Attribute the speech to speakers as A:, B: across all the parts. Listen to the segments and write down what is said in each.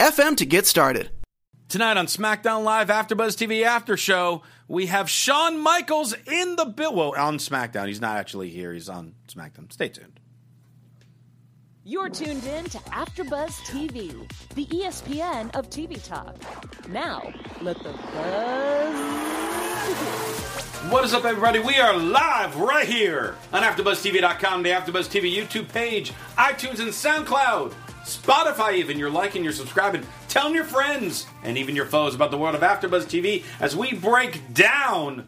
A: anchor.fm to get started.
B: Tonight on SmackDown Live AfterBuzz TV After Show, we have Shawn Michaels in the bill. Well, on SmackDown, he's not actually here. He's on SmackDown. Stay tuned.
C: You're tuned in to AfterBuzz TV, the ESPN of TV talk. Now, let the buzz.
B: What is up, everybody? We are live right here on AfterBuzzTV.com, the AfterBuzz TV YouTube page, iTunes, and SoundCloud, Spotify. Even you're liking, you're subscribing, telling your friends and even your foes about the world of AfterBuzz TV as we break down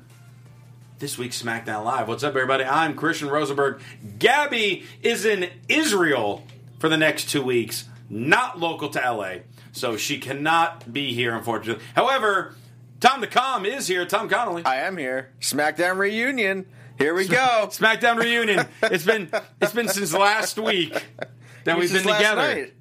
B: this week's SmackDown Live. What's up, everybody? I'm Christian Rosenberg. Gabby is in Israel for the next two weeks, not local to LA, so she cannot be here, unfortunately. However, Tom the Com is here. Tom Connolly.
D: I am here. SmackDown reunion. Here we go.
B: SmackDown reunion. It's been it's been since last week that we've been together.
D: night.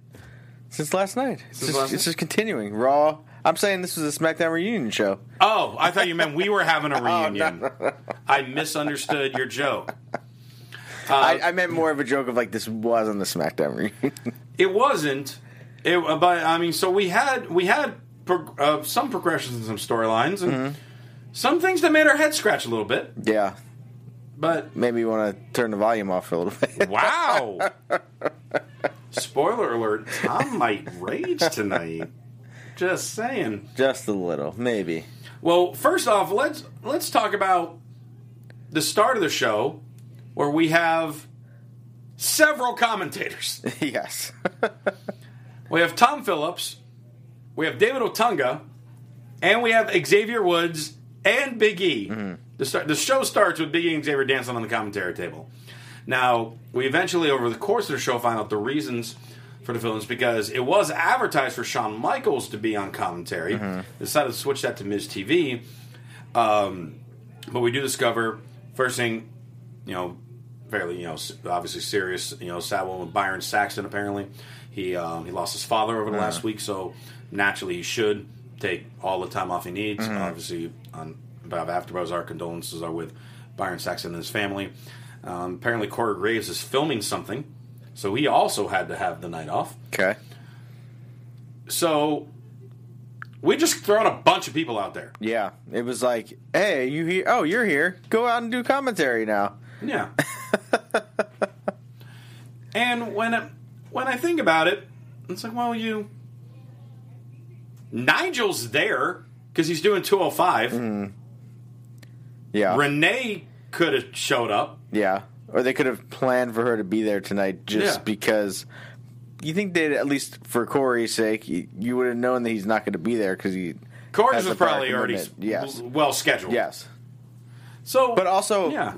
D: Since last night. It's, just,
B: last
D: it's
B: night?
D: just continuing. Raw. I'm saying this was a SmackDown reunion show.
B: Oh, I thought you meant we were having a
D: Oh,
B: reunion.
D: no.
B: I misunderstood your joke.
D: I, I meant more of a joke of like this wasn't the SmackDown reunion.
B: It wasn't. It, but I mean, so we had we had pro, uh, some progressions and some storylines and
D: Mm-hmm.
B: some things that made our head scratch a little bit.
D: yeah.
B: But
D: Maybe you want to turn the volume off for a little bit.
B: wow! Spoiler alert: Tom might rage tonight. Just saying.
D: Just a little. Maybe.
B: Well, first off, let's let's talk about the start of the show, where we have several commentators.
D: yes.
B: We have Tom Phillips, we have David Otunga, and we have Xavier Woods and Big E. Mm-hmm. The, start, the show starts with Big E and Xavier dancing on the commentary table. Now, we eventually, over the course of the show, find out the reasons for the villains because it was advertised for Shawn Michaels to be on commentary. They decided to switch that to Miz TV. Um, but we do discover, first thing, you know, fairly, you know, obviously serious, you know, sad one with Byron Saxton. Apparently, he um, he lost his father over the last week, so naturally he should take all the time off he needs. Obviously, on about AfterBuzz, our condolences are with Byron Saxton and his family. Um, apparently, Corey Graves is filming something, so he also had to have the night off.
D: Okay.
B: So we just thrown a bunch of people out there.
D: Yeah. It was like, hey, you here? Oh, you're here. Go out and do commentary now.
B: Yeah. and when it, when I think about it, it's like, well, you Nigel's there because he's doing 205.
D: Yeah.
B: Renee could have showed up.
D: Yeah. Or they could have planned for her to be there tonight just
B: Yeah.
D: because. You think they'd at least for Corey's sake, you, you would have known that he's not going to be there because he.
B: Corey's
D: has
B: was
D: a prior
B: probably already
D: commitment. Yes.
B: well scheduled.
D: Yes.
B: So,
D: But also,
B: yeah,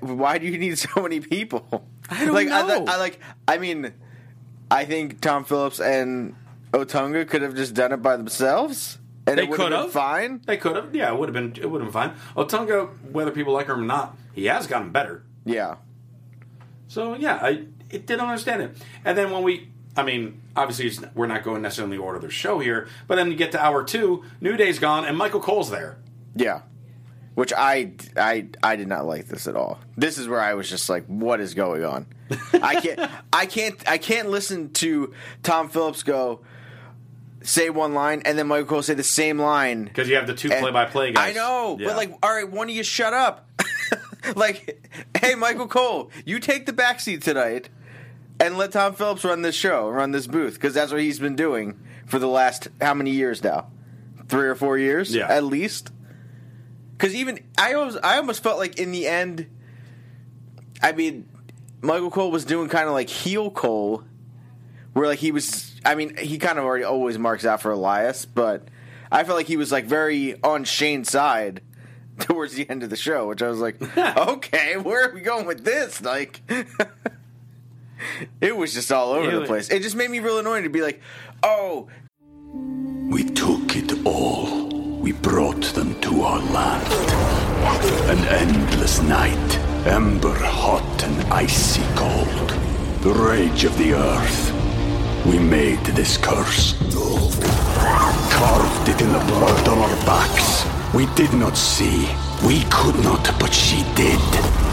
D: why do you need so many people?
B: I don't
D: like,
B: know.
D: I, I like. I mean, I think Tom Phillips and Otunga could have just done it by themselves, and
B: They
D: it would have
B: could
D: been
B: have.
D: fine.
B: they could have. Yeah, it would have been. It would have been fine. Otunga, whether people like him or not, he has gotten better.
D: Yeah.
B: So yeah, I it didn't understand it. And then when we I mean, obviously it's, we're not going necessarily order the order of their show here, but then you get to hour two, New Day's gone, and Michael Cole's there.
D: Yeah. Which I, I I did not like this at all. This is where I was just like, what is going on? I can't I can't I can't listen to Tom Phillips go say one line and then Michael Cole say the same line.
B: Because you have the two play-by-play guys.
D: I know,
B: Yeah.
D: but like, all right, one of you shut up. like, hey, Michael Cole, you take the backseat tonight and let Tom Phillips run this show, run this booth, because that's what he's been doing for the last how many years now? Three or four years,
B: Yeah.
D: at least. Because even I almost, I almost felt like in the end, I mean, Michael Cole was doing kind of like heel Cole, where like he was. I mean, he kind of already always marks out for Elias, but I felt like he was like very on Shane's side towards the end of the show, which I was like, okay, where are we going with this? Like, it was just all over the
E: Ew.
D: place. It just made me real annoying to be like, oh,
E: We took it all. We brought them to our land. An endless night, ember hot and icy cold. The rage of the earth. We made this curse. Carved it in the blood on our backs. We did not see. We could not, but she did.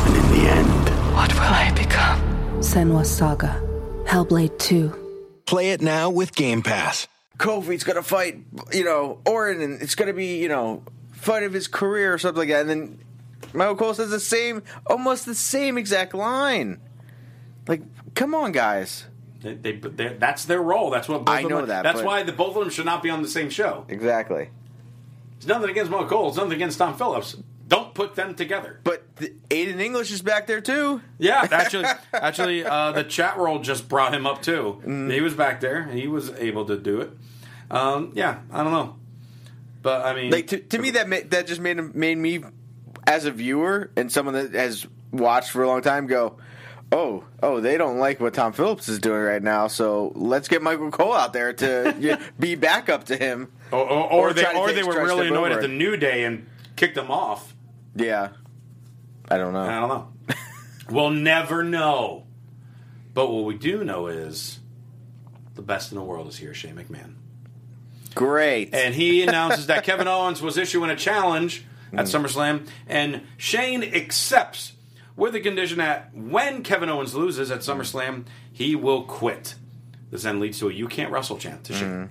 E: And in the end,
F: What will I become? Senua's Saga. Hellblade 2.
G: Play it now with Game Pass.
D: Kofi's gonna fight, you know, Orton, and it's gonna be, you know, fight of his career or something like that. And then Michael Cole says the same, almost the same exact line. Like, come on, guys.
B: They, they, they, that's their role. That's what both
D: I
B: of them
D: know
B: are-
D: that,
B: That's
D: but-
B: why the both of them should not be on the same show.
D: Exactly.
B: It's nothing against Michael Cole. It's nothing against Tom Phillips. Don't put them together.
D: But the, Aiden English is back there too.
B: Yeah, actually, actually, uh, the chat roll just brought him up too.
D: Mm.
B: He was back there. He was able to do it. Um, yeah, I don't know, but I mean,
D: Like to, to me, that ma- that just made made me, as a viewer and someone that has watched for a long time, go, oh, oh, they don't like what Tom Phillips is doing right now. So let's get Michael Cole out there to yeah, be backup to him.
B: or, or, or they or they were really annoyed
D: over
B: at the. New Day and kicked them off.
D: Yeah, I don't know.
B: I don't know. we'll never know. But what we do know is the best in the world is here, Shane McMahon.
D: Great.
B: And he announces that Kevin Owens was issuing a challenge at
D: Mm.
B: SummerSlam, and Shane accepts with the condition that when Kevin Owens loses at SummerSlam, he will quit. This then leads to a "You can't wrestle" chant to Shane.
D: Mm.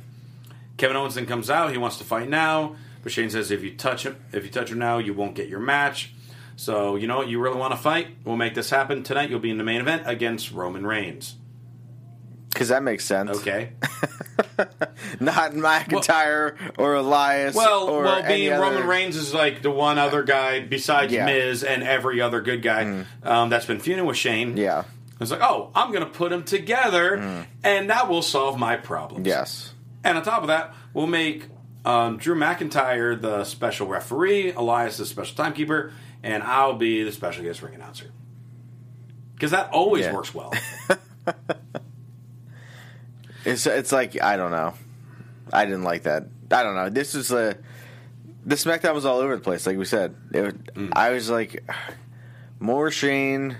B: Kevin Owens then comes out. He wants to fight now, but Shane says, "If you touch him, if you touch him now, you won't get your match." So you know what? You really want to fight? We'll make this happen tonight. You'll be in the main event against Roman Reigns.
D: Because that makes sense.
B: Okay.
D: Not McIntyre or Elias.
B: Well,
D: or
B: well, being
D: other-
B: Roman Reigns is like the one other guy besides
D: Yeah. Mm.
B: Miz and every other good guy um, that's been feuding with Shane.
D: Yeah.
B: It's like, oh, I'm going to put them together, and that will solve my problems.
D: Yes.
B: And on top of that, we'll make um, Drew McIntyre the special referee, Elias the special timekeeper, and I'll be the special guest ring announcer. Because that always
D: Yeah.
B: works well.
D: It's it's like I don't know. I didn't like that. I don't know. This is a the SmackDown was all over the place. Like we said, it,
B: Mm.
D: I was like more Shane,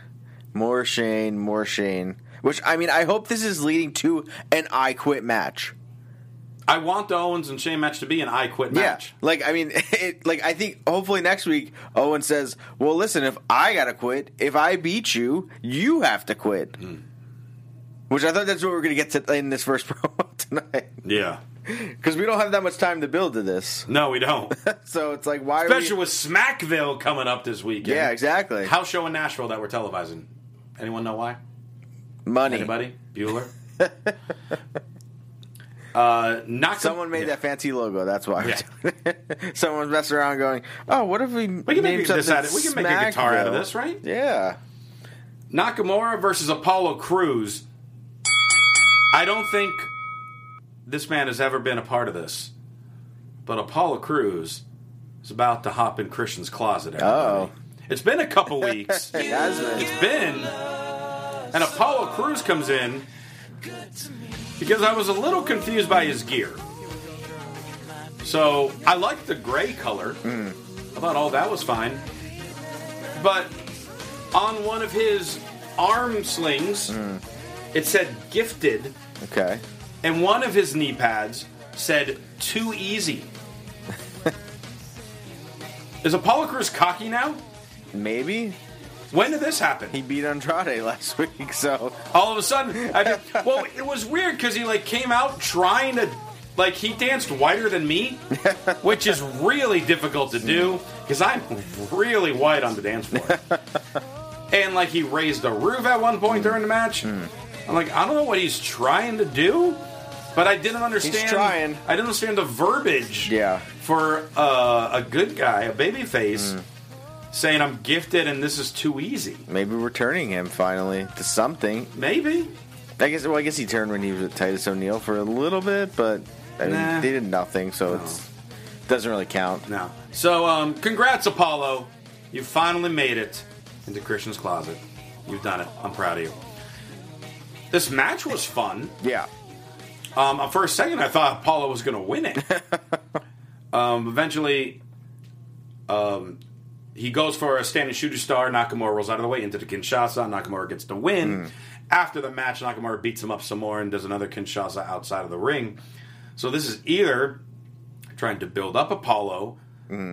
D: more Shane, more Shane. Which I mean, I hope this is leading to an I Quit match.
B: I want the Owens and Shane match to be an I Quit match.
D: Yeah, like I mean, it, like I think hopefully next week Owen says, "Well, listen, if I gotta quit, if I beat you, you have to quit."
B: Hmm.
D: Which I thought that's what we are gonna get to in this first promo tonight,
B: Yeah.
D: because we don't have that much time to build to this.
B: No, we don't.
D: So it's like, why?
B: Especially
D: are we,
B: with Smackville coming up this weekend.
D: yeah, exactly.
B: House show in Nashville that we're televising. Anyone know why?
D: Money.
B: Anybody? Bueller? uh, not
D: Someone made
B: yeah.
D: that fancy logo. That's why.
B: Yeah.
D: Someone's messing around going, "Oh, what if we,
B: We can make this out of, we can make a guitar out of this, right?
D: Yeah.
B: Nakamura versus Apollo Crews. I don't think this man has ever been a part of this, but Apollo Crews is about to hop in Christian's closet. Everybody.
D: Oh.
B: It's been a couple weeks.
D: It has been.
B: It's been. And Apollo Crews comes in because I was a little confused by his gear. So I liked the gray color.
D: Hmm.
B: I thought all that was fine. But on one of his arm slings,
D: Hmm.
B: it said gifted
D: Okay.
B: and one of his knee pads said "too easy." Is Apollo Crews cocky now?
D: Maybe.
B: When did this happen?
D: He beat Andrade last week, so
B: all of a sudden, I mean, well, it was weird because he like came out trying to, like, he danced whiter than me, which is really difficult to do because I'm really white on the dance floor. and like he raised the roof at one point during the match.
D: Hmm.
B: I'm like, I don't know what he's trying to do, but I didn't understand.
D: He's trying.
B: I didn't understand the verbiage.
D: Yeah.
B: For uh, a good guy, a baby face, saying I'm gifted and this is too easy.
D: maybe we're turning him finally to something.
B: Maybe.
D: I guess. Well, I guess he turned when he was with Titus O'Neil for a little bit, but I mean,
B: Nah.
D: they did nothing, so it doesn't really count.
B: No. So, um, congrats, Apollo. You finally made it into Christian's closet. You've done it. I'm proud of you. This match was fun.
D: Yeah.
B: Um, for a second, I thought Apollo was going to win it. um, eventually, um, he goes for a standing shooter star. Nakamura rolls out of the way into the Kinshasa. Nakamura gets the win. After the match, Nakamura beats him up some more and does another Kinshasa outside of the ring. So this is either trying to build up Apollo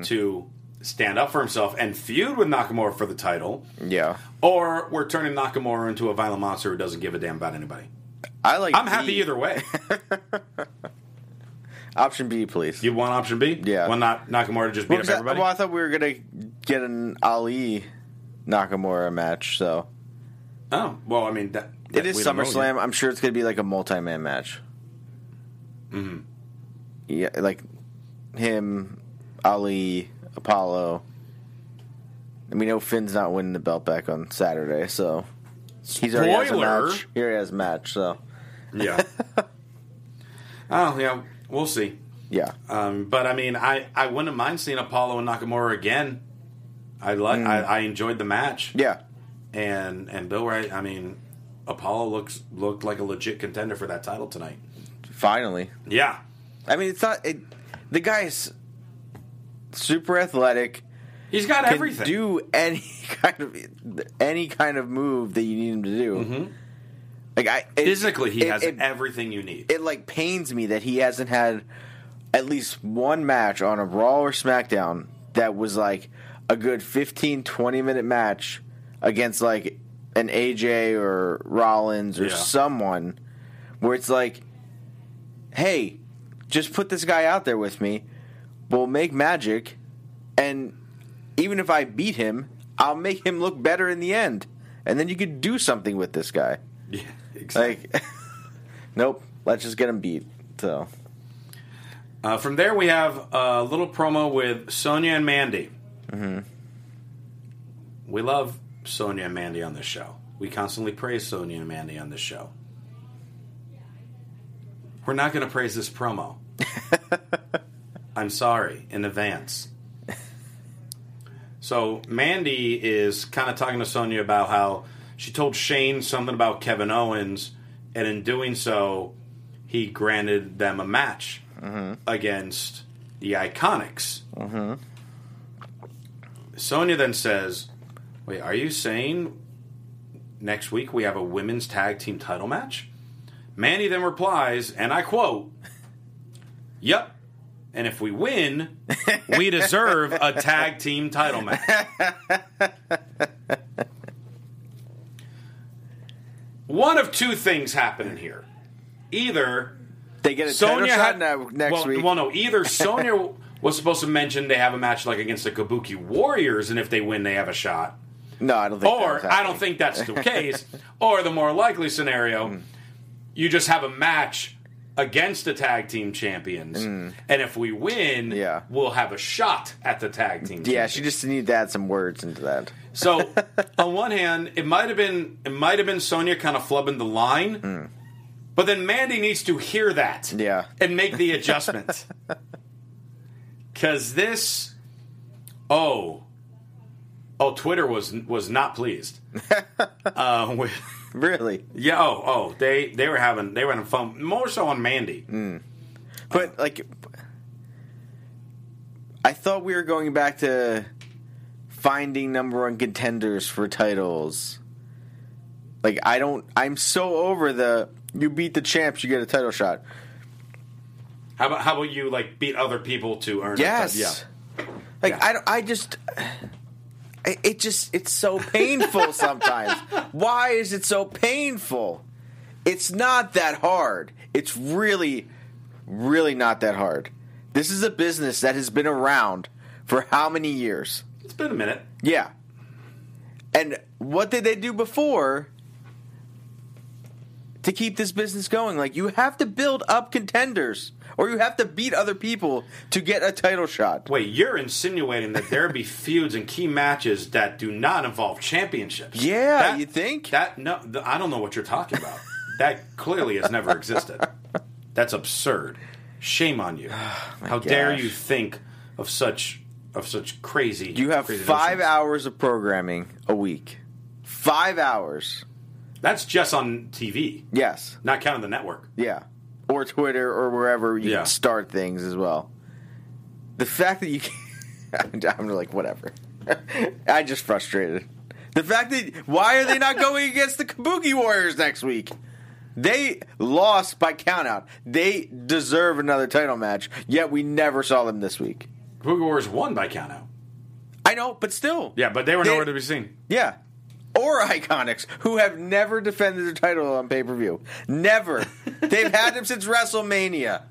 B: to stand up for himself and feud with Nakamura for the title,
D: Yeah.
B: or we're turning Nakamura into a violent monster who doesn't give a damn about anybody.
D: I like.
B: I'm happy either way.
D: Option B, please.
B: You want option B?
D: Yeah.
B: Want not Nakamura to just beat
D: Well,
B: up everybody?
D: well, I thought we were gonna get an Ali Nakamura match, so
B: oh, well, I mean, that,
D: it
B: that-
D: is
B: we
D: SummerSlam. I'm sure it's gonna be like a multi-man match.
B: Mm-hmm.
D: Yeah, like him, Ali, Apollo. And we know Finn's not winning the belt back on Saturday, so he's already has a match. He already has a match, so
B: Yeah. oh, yeah. We'll see.
D: yeah.
B: Um, but I mean, I, I wouldn't mind seeing Apollo and Nakamura again. I like. I, I enjoyed the match.
D: Mm. Yeah.
B: And and Bill Wright. I mean, Apollo looks looked like a legit contender for that title tonight.
D: Finally.
B: Yeah.
D: I mean, it's not. It, the guy's super athletic.
B: He's got
D: can
B: everything.
D: Do any kind of any kind of move that you need him to do. Mm-hmm. Like I it-
B: Physically, he
D: it-
B: has
D: it-
B: everything you need.
D: it like pains me that he hasn't had at least one match on a Raw or SmackDown that was like a good 15 20 minute match against like an AJ or Rollins or
B: Yeah.
D: someone where it's like hey just put this guy out there with me we'll make magic and even if I beat him I'll make him look better in the end and then you could do something with this guy
B: yeah. Exactly.
D: like nope let's just get him beat so
B: Uh, from there, we have a little promo with Sonya and Mandy.
D: Mm-hmm.
B: We love Sonya and Mandy on this show. We constantly praise Sonya and Mandy on this show. We're not going to praise this promo. I'm sorry in advance. So Mandy is kind of talking to Sonya about how she told Shane something about Kevin Owens, and in doing so, he granted them a match against the Iconics.
D: Mm-hmm.
B: Sonya then says, "Wait, are you saying next week we have a women's tag team title match?" Mandy then replies, and I quote, "Yep." And if we win, we deserve a tag team title match. One of two things happening here. Either
D: they get a title
B: Sonya
D: shot
B: had
D: ne- next
B: well,
D: week.
B: Well, no, either Sonya was supposed to mention they have a match like against the Kabuki Warriors, and if they win, they have a shot.
D: no I don't think
B: Or
D: that's
B: I don't think that's the case. or the more likely scenario,
D: Hmm.
B: you just have a match against the tag team champions, and if we win.
D: Yeah.
B: we'll have a shot at the tag team.
D: yeah
B: champions.
D: she just needed to add some words into that
B: So on one hand, it might have been it might have been Sonya kind of flubbing the line, but then Mandy needs to hear that
D: yeah
B: and make the adjustment. Cause this oh oh Twitter was was not pleased. uh, with,
D: really
B: yeah oh oh they they were having they were having fun more so on Mandy. Hmm.
D: but like I thought we were going back to finding number one contenders for titles like I don't I'm so over the You beat the champs, you get a title shot.
B: How about how about you like beat other people to earn?
D: Yes.
B: Yeah.
D: Like I, don't- I just, I- it just, it's so painful sometimes. Why is it so painful? It's not that hard. It's really, really not that hard. This is a business that has been around for how many years?
B: It's been a minute.
D: Yeah. And what did they do before to keep this business going? Like, you have to build up contenders, or you have to beat other people to get a title shot.
B: Wait, you're insinuating that there be feuds and key matches that do not involve championships?
D: Yeah,
B: That-
D: you think?
B: that? No, th- I don't know what you're talking about. that clearly has never existed. That's absurd. Shame on you. Oh How dare you think of such of such crazy?
D: You have
B: crazy
D: five
B: notions.
D: hours of programming a week. Five hours.
B: That's just on TV,
D: Yes.
B: not counting the network.
D: Yeah. Or Twitter or wherever you
B: Yeah.
D: can start things as well. The fact that you can I'm like, whatever. I just frustrated. The fact that why are they not going against the Kabuki Warriors next week? They lost by countout. They deserve another title match, yet we never saw them this week.
B: Kabuki Warriors won by countout.
D: I know, but still.
B: Yeah, but they were
D: They-
B: nowhere to be seen.
D: Yeah. Or Iconics, who have never defended their title on pay per view. Never. They've had them since WrestleMania.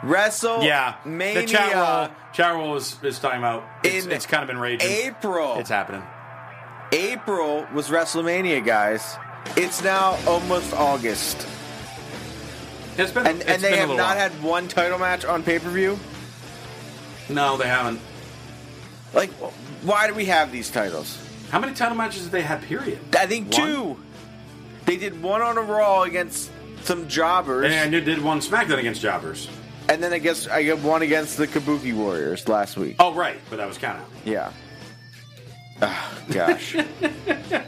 D: WrestleMania.
B: Yeah, the chat roll, chat roll is, is talking about. It's, it's kind of been raging.
D: April.
B: It's happening.
D: April was WrestleMania, guys. It's now almost August.
B: It's been
D: And,
B: it's
D: and they have not
B: while.
D: had one title match on pay per view?
B: No, they haven't.
D: Like, why do we have these titles?
B: How many title matches did they have? Period.
D: I think
B: One?
D: two. They did one on a Raw against some jobbers.
B: And they did one SmackDown against Jobbers.
D: And then I guess I got one against the Kabuki Warriors last week.
B: Oh, right, but that was countout.
D: Yeah. Oh, gosh.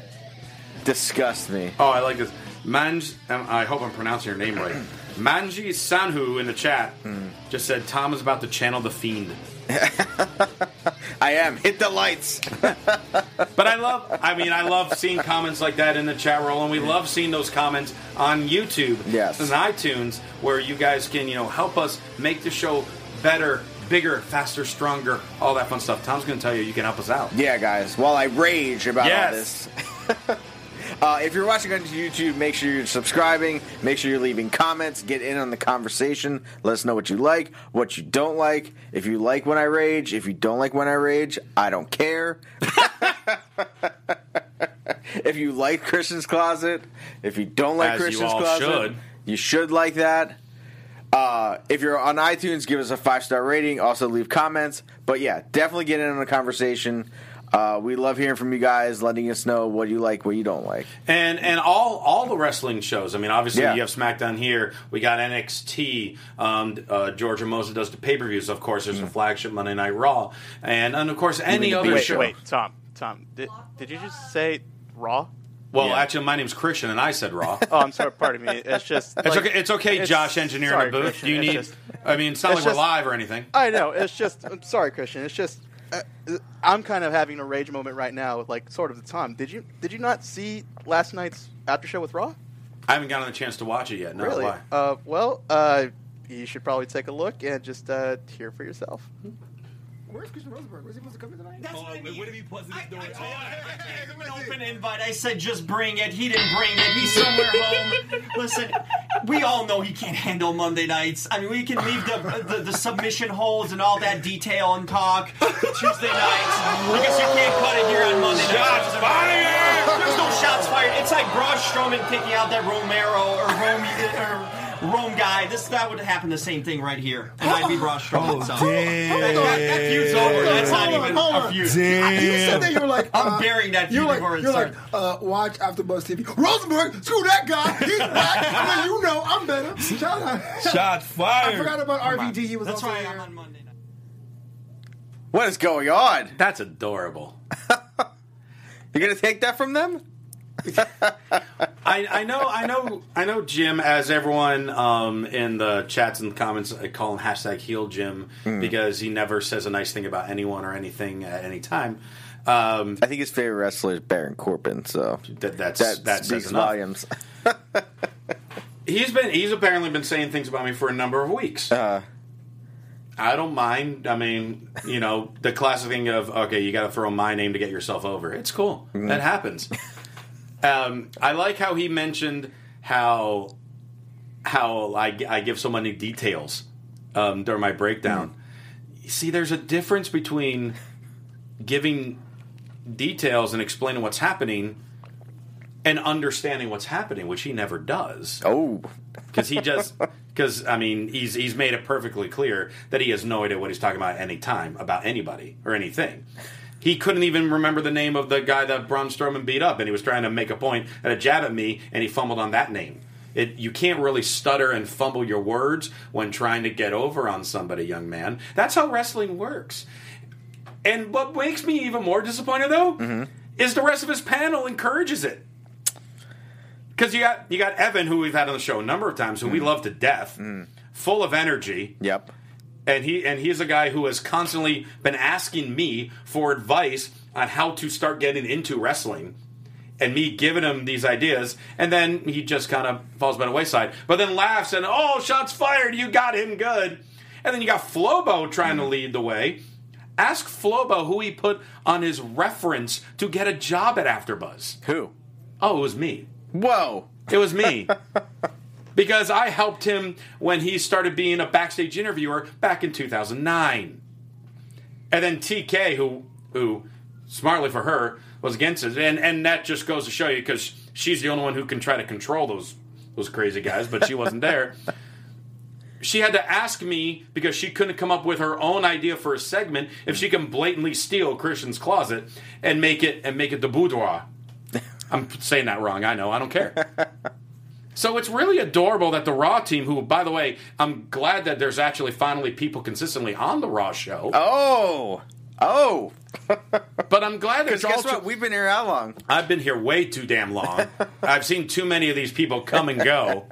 D: Disgust me.
B: Oh, I like this. Manj, um, I hope I'm pronouncing your name right. Manji Sanhu in the chat
D: Hmm.
B: just said Tom is about to channel the fiend.
D: I am. Hit the lights.
B: But I love, I mean, I love seeing comments like that in the chat roll, and we love seeing those comments on YouTube
D: Yes.
B: and iTunes where you guys can, you know, help us make the show better, bigger, faster, stronger, all that fun stuff. Tom's going to tell you you can help us out.
D: Yeah, guys. While I rage about all this. Uh, if you're watching on YouTube, make sure you're subscribing. Make sure you're leaving comments. Get in on the conversation. Let us know what you like, what you don't like. If you like when I rage, if you don't like when I rage, I don't care. if you like Christian's Closet, if you don't like
B: As you
D: Christian's
B: all
D: Closet,
B: should.
D: you should like that. Uh, if you're on iTunes, give us a five star rating. Also, leave comments. But yeah, definitely get in on the conversation. Uh, we love hearing from you guys, letting us know what you like, what you don't like.
B: And and all all the wrestling shows. I mean, obviously
D: Yeah.
B: you have SmackDown here. We got NXT. Um, uh, Georgia Moses does the pay per views. Of course, there's a flagship Monday Night Raw, and and of course any other
D: big
H: Wait,
B: show.
H: wait, Tom, Tom, did, did you just say Raw?
B: Well,
D: Yeah.
B: actually, my name's Christian, and I said Raw.
H: Oh, I'm sorry. Pardon me. It's just
B: It's
H: like-
B: okay. It's okay,
H: it's-
B: Josh, engineer in the booth.
H: Christian,
B: Do you need?
H: just-
B: I mean, it's not
H: it's
B: like we're live or anything.
H: I know. It's just. I'm sorry, Christian. It's just. Uh, I'm kind of having a rage moment right now, with like sort of the time. Did you did you not see last night's after show with Raw?
B: I haven't gotten a chance to watch it yet. No,
H: really?
B: why?
H: Uh, well, uh, you should probably take a look and just uh, hear for yourself.
I: Where's Christian Rosenberg? Where's he supposed to come in tonight?
J: That's what I mean. An open invite. I said just bring it. He didn't bring it. He's somewhere home. Listen, we all know he can't handle Monday nights. I mean, we can leave the the, the submission holds and all that detail and talk Tuesday nights because you can't cut it here on Monday nights.
B: Shots fired!
J: There's no shots fired. It's like Braun Strowman taking out that Romero or Rome or Rome guy. This that would happen the same thing right here, and I'd be Braun Strowman. so. That, that feud's over. That's not
I: on,
J: even
I: hold
J: a
I: on.
J: feud.
I: You said that you were like,
J: I'm
I: uh,
J: burying that feud You're
I: like,
J: before it
I: you're like, uh, watch AfterBuzz TV. Rosenberg, screw that guy. He's back. I mean, you know, I'm better. Shout out.
K: Shots fired.
I: I forgot about RVD. He was
J: That's
I: also
J: why
I: here.
J: I'm on Monday night.
D: What is going on?
B: That's adorable.
D: You're gonna take that from them?
B: I, I know, I know, I know. Jim, as everyone um, in the chats and comments uh, call him hashtag heel Jim
D: Hmm.
B: because he never says a nice thing about anyone or anything at any time. Um,
D: I think his favorite wrestler is Baron Corbin, so
B: that, that's
D: that
B: that
D: speaks
B: says
D: volumes.
B: He's been he's apparently been saying things about me for a number of weeks.
D: Uh,
B: I don't mind. I mean, you know, the classic thing of okay, you got to throw my name to get yourself over. It's cool. That happens. um, I like how he mentioned how how I, I give so many details um, during my breakdown. You see, there's a difference between giving details and explaining what's happening and understanding what's happening, which he never does.
D: Oh,
B: because he just because I mean he's he's made it perfectly clear that he has no idea what he's talking about any time about anybody or anything. He couldn't even remember the name of the guy that Braun Strowman beat up, and he was trying to make a point at a jab at me, and he fumbled on that name. It, you can't really stutter and fumble your words when trying to get over on somebody, young man. That's how wrestling works. And what makes me even more disappointed, though, mm-hmm. is the rest of his panel encourages it. Because you got you got Evan, who we've had on the show a number of times, who we mm. love to death, mm. full of energy.
D: Yep.
B: And he and he's a guy who has constantly been asking me for advice on how to start getting into wrestling. And me giving him these ideas, and then he just kind of falls by the wayside. But then laughs and oh, shots fired! You got him good. And then you got Flobo trying to lead the way. Ask Flobo who he put on his reference to get a job at AfterBuzz.
D: Who?
B: Oh, it was me.
D: Whoa.
B: It was me. because I helped him when he started being a backstage interviewer back in 2009. And then TK, who who smartly for her was against it, and and that just goes to show you because she's the only one who can try to control those those crazy guys, but she wasn't there. She had to ask me because she couldn't come up with her own idea for a segment if she can blatantly steal Christian's closet and make it and make it the boudoir. I'm saying that wrong. I know. I don't care. So it's really adorable that the Raw team, who, by the way, I'm glad that there's actually finally people consistently on the Raw show.
D: Oh, oh.
B: but I'm glad there's
D: guess what? We've been here how long?
B: I've been here way too damn long. I've seen too many of these people come and go.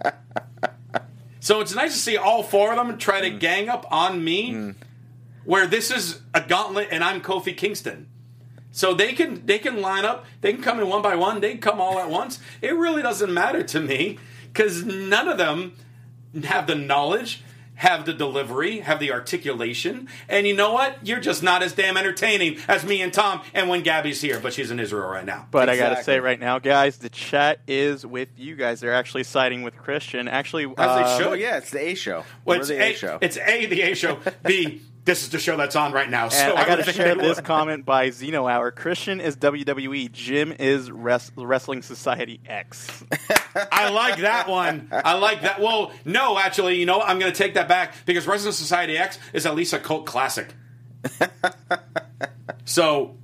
B: So it's nice to see all four of them try to mm. gang up on me, mm. where this is a gauntlet and I'm Kofi Kingston. So they can they can line up, they can come in one by one, they can come all at once. It really doesn't matter to me because none of them have the knowledge, have the delivery, have the articulation, and you know what? You're just not as damn entertaining as me and Tom. And when Gabby's here, but she's in Israel right now.
H: But I gotta say right now, guys, the chat is with you guys. They're actually siding with Christian. Actually,
B: As they
H: uh,
B: should.
D: Oh yeah, it's the A show.
B: Well,
D: We're
B: it's
D: the
B: a,
D: A show.
B: It's A, the A show. B, this is the show that's on right now. So
H: And I got to share this comment by Zeno Hour. Christian is WWE. Jim is Res- Wrestling Society X.
B: I like that one. I like that. Well, no, actually, you know what? I'm going to take that back because Wrestling Society X is at least a cult classic. so,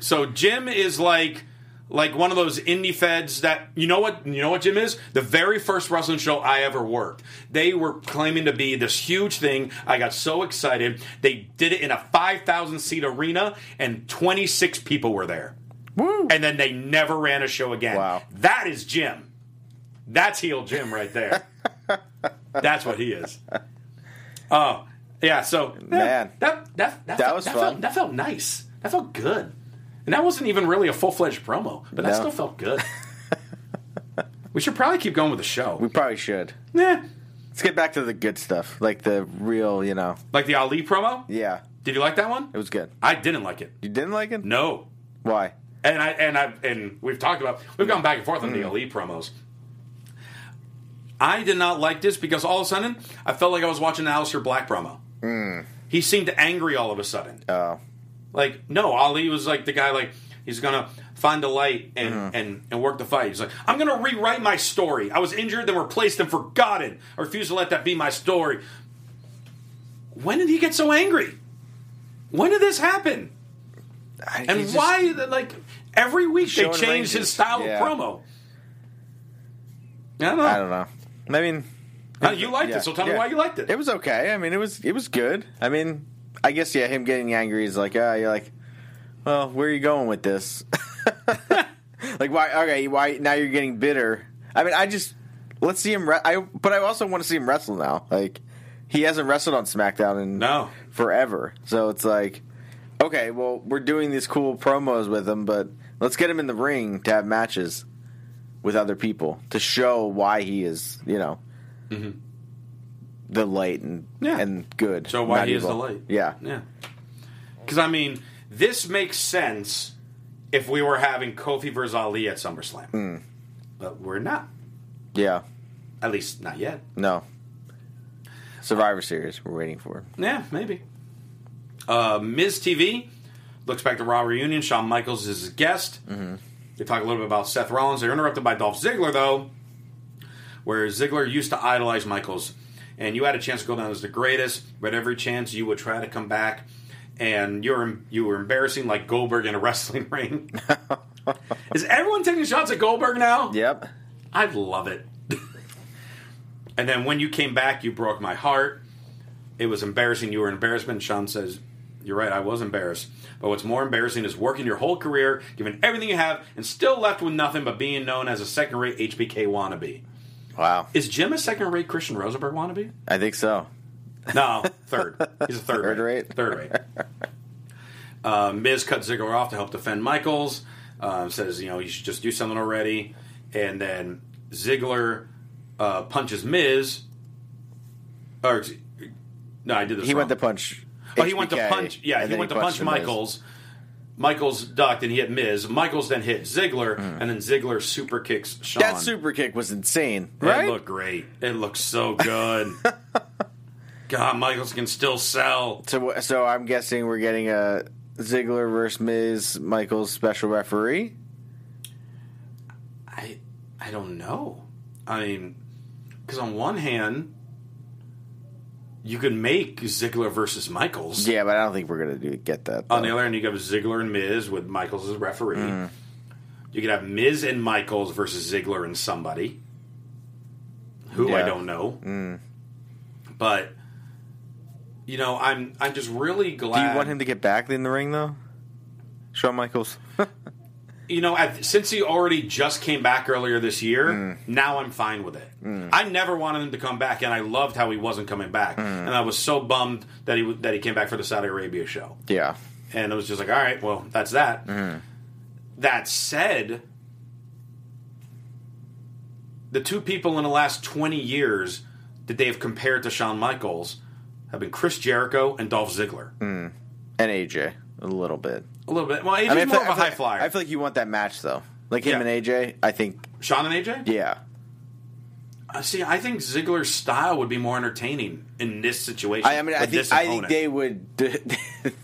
B: so Jim is like like one of those indie feds that you know what you know what Jim is the very first wrestling show I ever worked. They were claiming to be this huge thing. I got so excited. They did it in a five thousand seat arena, and twenty six people were there.
D: Woo!
B: And then they never ran a show again.
D: Wow.
B: That is Jim. That's heel Jim right there. That's what he is. Oh, yeah. So
D: Man.
B: that that that,
D: That
B: felt,
D: was
B: that
D: fun.
B: Felt, that felt nice. That felt good. And that wasn't even really a full fledged promo, but that
D: No.
B: still felt good. we should probably keep going with the show.
D: We probably should.
B: Yeah.
D: Let's get back to the good stuff, like the real, you know.
B: Like the Ali promo.
D: Yeah,
B: Did you like that one?
D: it was good.
B: I didn't like it.
D: You didn't like it?
B: No.
D: Why?
B: And I and I and we've talked about we've gone back and forth on
D: Mm.
B: the Ali promos. I did not like this because all of a sudden I felt like I was watching an Aleister Black promo. He seemed angry all of a sudden.
D: Mm. Oh,
B: Like no, Ali was like the guy like he's gonna find a light and
D: Mm-hmm.
B: and and work the fight. He's like I'm gonna rewrite my story. I was injured, then replaced and forgotten. I refuse to let that be my story. When did he get so angry? When did this happen?
D: I-
B: And
D: just-
B: why, like, every week they change
D: ranges.
B: his style
D: Yeah.
B: of promo? I don't know.
D: I don't know. I mean,
B: you liked
D: yeah,
B: it, so tell me why you liked it.
D: It was okay. I mean, it was it was good. I mean, I guess yeah, him getting angry is like, ah, you're like, well, where are you going with this? like, why? Okay, why now you're getting bitter? I mean, I just let's see him. Re- I but I also want to see him wrestle now. Like, he hasn't wrestled on SmackDown in
B: No.
D: forever, so it's like, okay, well, we're doing these cool promos with him, but let's get him in the ring to have matches with other people to show why he is, you know, the light and
B: Yeah.
D: and good.
B: So why
D: not
B: he is the light?
D: Yeah.
B: Yeah. Because I mean, this makes sense if we were having Kofi versus Ali at SummerSlam,
D: Hmm.
B: but we're not.
D: Yeah.
B: At least not yet.
D: No. Survivor Series. We're waiting for.
B: Yeah, maybe. Uh, Miz TV looks back to Raw reunion. Shawn Michaels is his guest.
D: Mm-hmm.
B: They talk a little bit about Seth Rollins. They're interrupted by Dolph Ziggler, though, where Ziggler used to idolize Michaels, and you had a chance to go down as the greatest, but every chance you would try to come back, and you're you were embarrassing like Goldberg in a wrestling ring. is everyone taking shots at Goldberg now?
D: Yep.
B: I love it. and then when you came back, you broke my heart. It was embarrassing. You were an embarrassment. Shawn says, You're right, I was embarrassed. But what's more embarrassing is working your whole career, giving everything you have, and still left with nothing but being known as a second rate HBK wannabe.
D: Wow.
B: Is Jim a second rate Christian Rosenberg wannabe?
D: I think so.
B: No, third. He's a third,
D: Third
B: rate.
D: rate?
B: Third rate. uh, Miz cut Ziggler off to help defend Michaels. Uh, says, you know, you should just do something already. And then Ziggler uh, punches Miz. Or, no, I did this
D: He
B: wrong.
D: went to punch.
B: Oh, he went to punch. Yeah, he went to punch
D: Michaels. Miz.
B: Michaels. Ducked and he hit Miz. Michaels then hit Ziggler, mm. and then Ziggler super kicks
D: Shawn. That super kick was insane, Right?
B: It looked great. It looked so good. God, Michaels can still sell.
D: So, so I'm guessing we're getting a Ziggler versus Miz Michaels special referee.
B: I I don't know. I mean, because on one hand, you could make Ziggler versus Michaels.
D: Yeah, but I don't think we're gonna do get that.
B: On the other hand, you have Ziggler and Miz with Michaels as referee.
D: Mm.
B: You could have Miz and Michaels versus Ziggler and somebody who I don't know.
D: Mm.
B: But you know, I'm I'm just really glad.
D: Do you want him to get back in the ring though? Shawn Michaels.
B: you know, at, since he already just came back earlier this year,
D: Mm.
B: now I'm fine with it. I never wanted him to come back, and I loved how he wasn't coming back,
D: Mm.
B: and I was so bummed that he that he came back for the Saudi Arabia show.
D: Yeah.
B: And it was just like, all right, well, that's that. That said, the two people in the last 20 years that they have compared to Shawn Michaels have been Chris Jericho and Dolph Ziggler.
D: Mm. And AJ a little bit.
B: A little bit. Well, AJ's
D: I mean,
B: more of a high
D: feel-
B: flyer.
D: I feel like you want that match though, like him
B: Yeah.
D: and AJ. I think
B: Shawn and AJ?
D: Yeah.
B: Uh, see, I think Ziggler's style would be more entertaining in this situation.
D: I, I mean, I
B: with
D: think
B: this
D: I think
B: opponent.
D: they would de-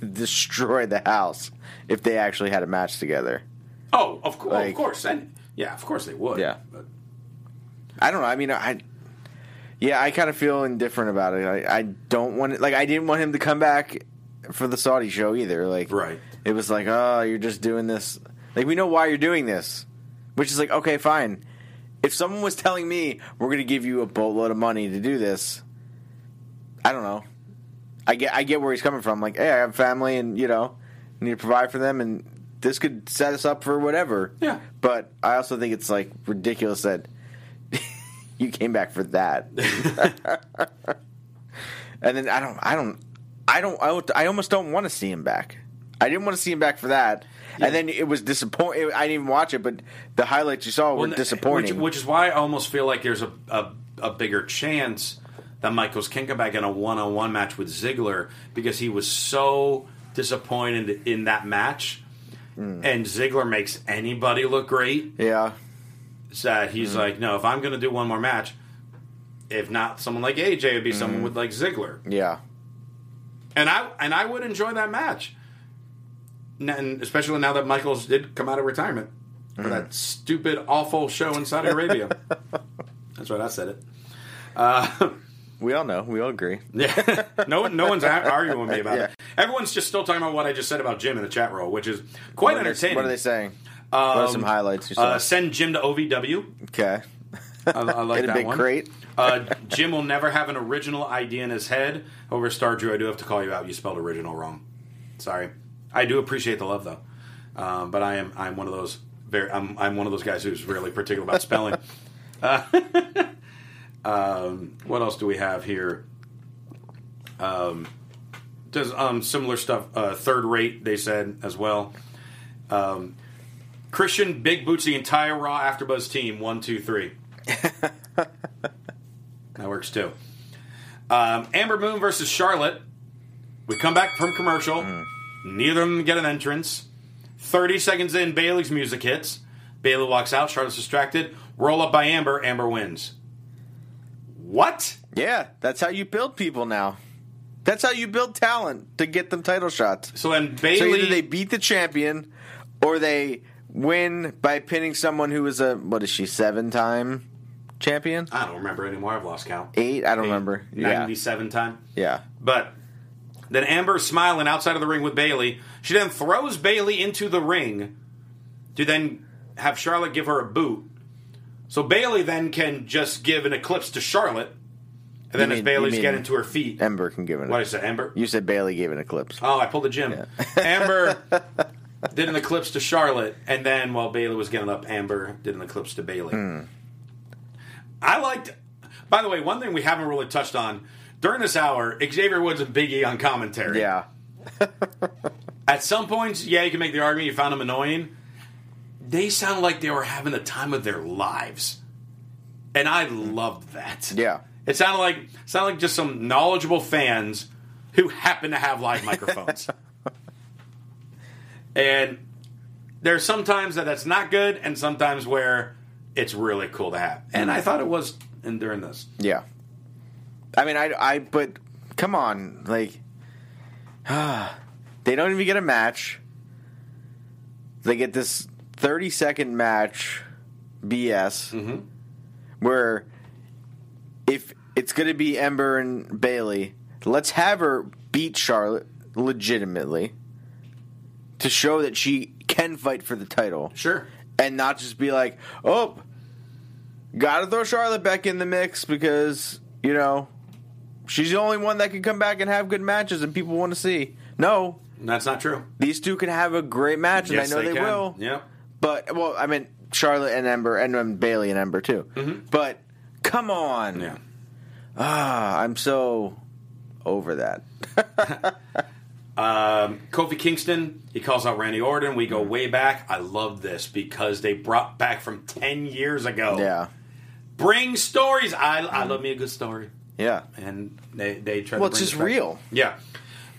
D: destroy the house if they actually had a match together.
B: Oh, of, course,
D: Like-
B: of course, and yeah, of course they would.
D: Yeah.
B: But
D: I don't know. I mean, I yeah, I kind of feel indifferent about it. I, I don't want it. Like, I didn't want him to come back for the Saudi show either. Like,
B: right?
D: It was like, oh, you're just doing this. Like, we know why you're doing this, which is like, okay, fine. If someone was telling me we're going to give you a boatload of money to do this, I don't know. I get, I get where he's coming from. Like, hey, I have family, and you know, need to provide for them, and this could set us up for whatever.
B: Yeah.
D: But I also think it's like ridiculous that you came back for that. and then I don't, I don't, I don't, I, don't- I almost don't want to see him back. I didn't want to see him back for that. And then it was disappointing. I didn't even watch it, but the highlights you saw were
B: Well,
D: disappointing.
B: Which, which is why I almost feel like there's a, a, a bigger chance that Michaels can come back in a one on one match with Ziggler because he was so disappointed in that match. Hmm. And Ziggler makes anybody look great.
D: Yeah.
B: So he's hmm. like, no, if I'm going to do one more match, if not someone like AJ, it'd be someone hmm. with like Ziggler.
D: yeah.
B: and I and I would enjoy that match. And especially now that Michaels did come out of retirement for that stupid, awful show in Saudi Arabia. That's right, I said it. Uh,
D: we all know. We all agree.
B: Yeah, no one, no one's arguing with me about
D: Yeah.
B: it. Everyone's just still talking about what I just said about Jim in the chat roll, which is quite
D: What they-
B: entertaining.
D: what are they saying? What are some highlights you saw?
B: Uh, send Jim to OVW.
D: Okay.
B: I, I like that
D: big
B: one.
D: crate.
B: Uh, Jim will never have an original idea in his head. Over Star Drew, I do have to call you out. You spelled original wrong. Sorry. I do appreciate the love though, um, but I am I'm one of those very I'm I'm one of those guys who's really particular about spelling. Uh, um, what else do we have here? Um, does um, similar stuff. Uh, third rate, they said as well. Um, Christian big boots the entire Raw AfterBuzz team. One, two, three. that works works too. Um, Ember Moon versus Charlotte. We come back from commercial. Neither of them get an entrance. 30 seconds in, Bayley's music hits. Bayley walks out. Charlotte's distracted. Roll up by Ember. Ember wins. What?
D: Yeah, that's how you build people now. That's how you build talent to get them title shots.
B: So then
D: So
B: Bayley.
D: either they beat the champion or they win by pinning someone who is a what is she seven time champion?
B: I don't remember anymore. I've lost count.
D: Eight? I don't
B: Eight,
D: remember. Yeah.
B: 97 time.
D: Yeah.
B: But then Ember's smiling outside of the ring with Bayley. She then throws Bayley into the ring to then have Charlotte give her a boot. So Bayley then can just give an eclipse to Charlotte. And then
D: You
B: as
D: Bayley's
B: getting to her feet.
D: Ember can give it.
B: What did I say, Ember?
D: You said Bayley gave an eclipse.
B: Oh, I pulled the gym. Ember did an eclipse to Charlotte, and then while Bayley was getting up, Ember did an eclipse to Bayley.
D: Hmm.
B: I liked. By the way, one thing we haven't really touched on during this hour: Xavier Woods and Big E on commentary.
D: Yeah.
B: At some points, yeah, you can make the argument you found them annoying. They sounded like they were having the time of their lives, and I loved that.
D: Yeah.
B: It sounded like sounded like just some knowledgeable fans who happen to have live microphones. and there's sometimes that that's not good, and sometimes where it's really cool to have. And I thought it was in during this.
D: Yeah. I mean, I, I, but come on, like, they don't even get a match. They get this 30 second match BS mm-hmm. where if it's going to be Ember and Bayley, let's have her beat Charlotte legitimately to show that she can fight for the title.
B: Sure.
D: And not just be like, oh, gotta throw Charlotte back in the mix because, you know, she's the only one that can come back and have good matches and people want to see. No.
B: That's not true.
D: These two can have a great match,
B: Yes,
D: and I know
B: they
D: they, will.
B: Yeah,
D: But, well, I mean, Charlotte and Ember, and um, Bayley and Ember, too. But, come on.
B: Mm-hmm. Yeah.
D: Ah, I'm so over that.
B: Um, Kofi Kingston, he calls out Randy Orton. We go way back. I love this because they brought back from 10 years ago.
D: Yeah.
B: Bring stories. I, I love me a good story.
D: Yeah.
B: And they, they try
D: Well,
B: to
D: it's just real.
B: Yeah.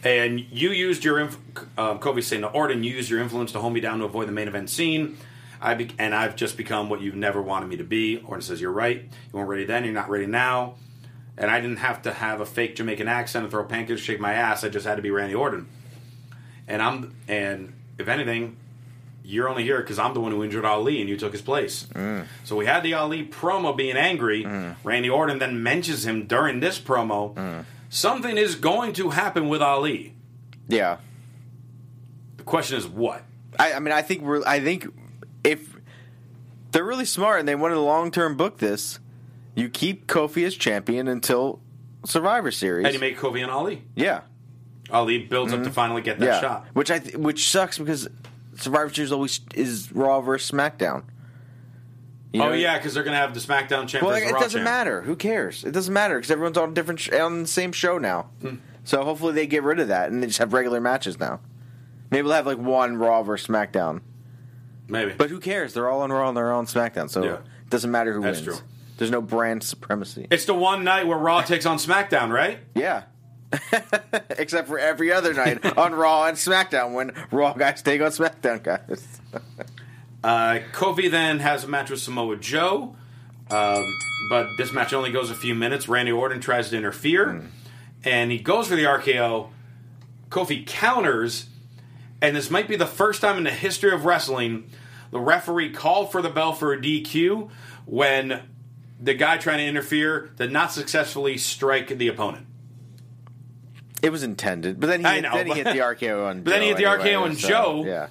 B: And you used your, inf- um, Kofi's saying to Orton, you used your influence to hold me down to avoid the main event scene. I be- and I've just become what you've never wanted me to be. Orton says, You're right. You weren't ready then. You're not ready now. And I didn't have to have a fake Jamaican accent and throw pancakes, shake my ass. I just had to be Randy Orton. And I'm, and if anything, you're only here because I'm the one who injured Ali and you took his place. Mm. So we had the Ali promo being angry. Mm. Randy Orton then mentions him during this promo. Mm. Something is going to happen with Ali.
D: Yeah.
B: The question is what?
D: I, I mean, I think we're. I think if they're really smart and they want to long term book this, you keep Kofi as champion until Survivor Series.
B: And you make Kofi and Ali.
D: yeah,
B: Ali builds up to finally get that
D: yeah.
B: shot.
D: Which I th- which sucks because Survivor Series always is Raw versus SmackDown. You
B: oh yeah, because they're going to have the SmackDown champ
D: Well, like, it doesn't
B: champ.
D: matter. Who cares? It doesn't matter because everyone's on different sh- on the same show now.
B: Hmm.
D: So hopefully they get rid of that and they just have regular matches now. Maybe we'll have like one Raw versus SmackDown.
B: Maybe.
D: But who cares? They're all on Raw and they're all on SmackDown, so
B: Yeah.
D: it doesn't matter who wins.
B: That's
D: wins.
B: true.
D: There's no brand supremacy.
B: It's the one night where Raw takes on SmackDown, right?
D: Yeah. Except for every other night on Raw and SmackDown when Raw guys take on SmackDown guys.
B: Uh, Kofi then has a match with Samoa Joe, um, but this match only goes a few minutes. Randy Orton tries to interfere, and he goes for the RKO. Kofi counters, and this might be the first time in the history of wrestling the referee called for the bell for a DQ when the guy trying to interfere did not successfully strike the opponent.
D: It was intended, but then he,
B: I
D: hit,
B: know,
D: then he hit the RKO on.
B: But then he
D: Joe
B: hit the
D: anyway,
B: RKO on
D: so,
B: Joe.
D: Yeah,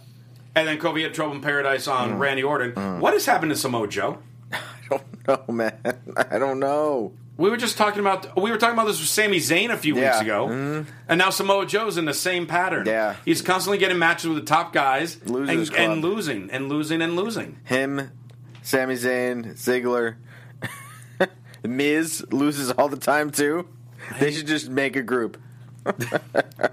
B: And then Kofi had trouble in paradise on
D: Mm.
B: Randy Orton. What has happened to Samoa Joe?
D: I don't know, man, I don't know.
B: We were just talking about we were talking about this with Sami Zayn a few weeks
D: Yeah.
B: ago,
D: Mhm.
B: and now Samoa Joe's in the same pattern.
D: Yeah.
B: he's constantly getting matches with the top guys and, and losing and losing and losing.
D: Him, Sami Zayn, Ziggler, Miz loses all the time too. They should just make a group.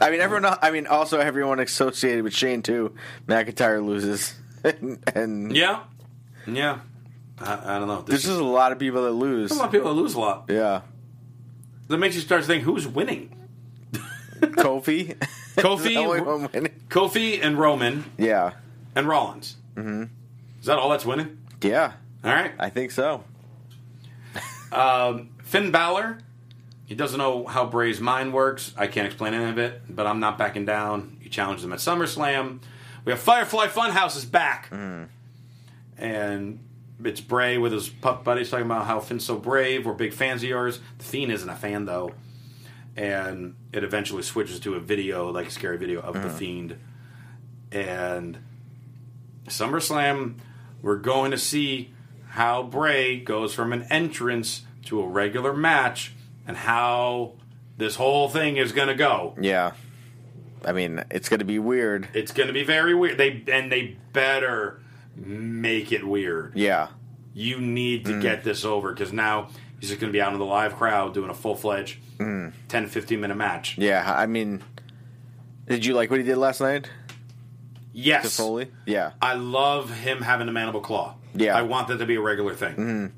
D: I mean, everyone. I mean, also everyone associated with Shane too. McIntyre loses, and, and
B: Yeah, yeah. I, I don't know.
D: There's just a lot of people that lose.
B: A lot of people that lose a lot.
D: Yeah.
B: That makes you start to think who's winning.
D: Kofi.
B: Kofi,
D: The only one winning.
B: Kofi, and Roman,
D: Yeah.
B: and Rollins.
D: Mm-hmm.
B: Is that all that's winning?
D: Yeah.
B: All right.
D: I think so.
B: Um, Finn Balor, he doesn't know how Bray's mind works. I can't explain any of it, but I'm not backing down. He challenged him at SummerSlam. We have Firefly Funhouse is back. Mm-hmm. And it's Bray with his pup buddies talking about how Finn's so brave. We're big fans of yours. The Fiend isn't a fan, though. And it eventually switches to a video, like a scary video of the mm-hmm. Fiend. And SummerSlam, we're going to see how Bray goes from an entrance to a regular match and how this whole thing is going to go.
D: Yeah. I mean, it's going to be weird.
B: It's going to be very weird. They and they better make it weird.
D: Yeah.
B: You need to
D: Mm.
B: get this over because now he's just going to be out in the live crowd doing a full fledged
D: Mm.
B: 10 15 minute match.
D: Yeah. I mean, did you like what he did last night?
B: Yes.
D: To Foley? Yeah.
B: I love him having the mandible claw.
D: Yeah.
B: I want that to be a regular thing.
D: Mhm.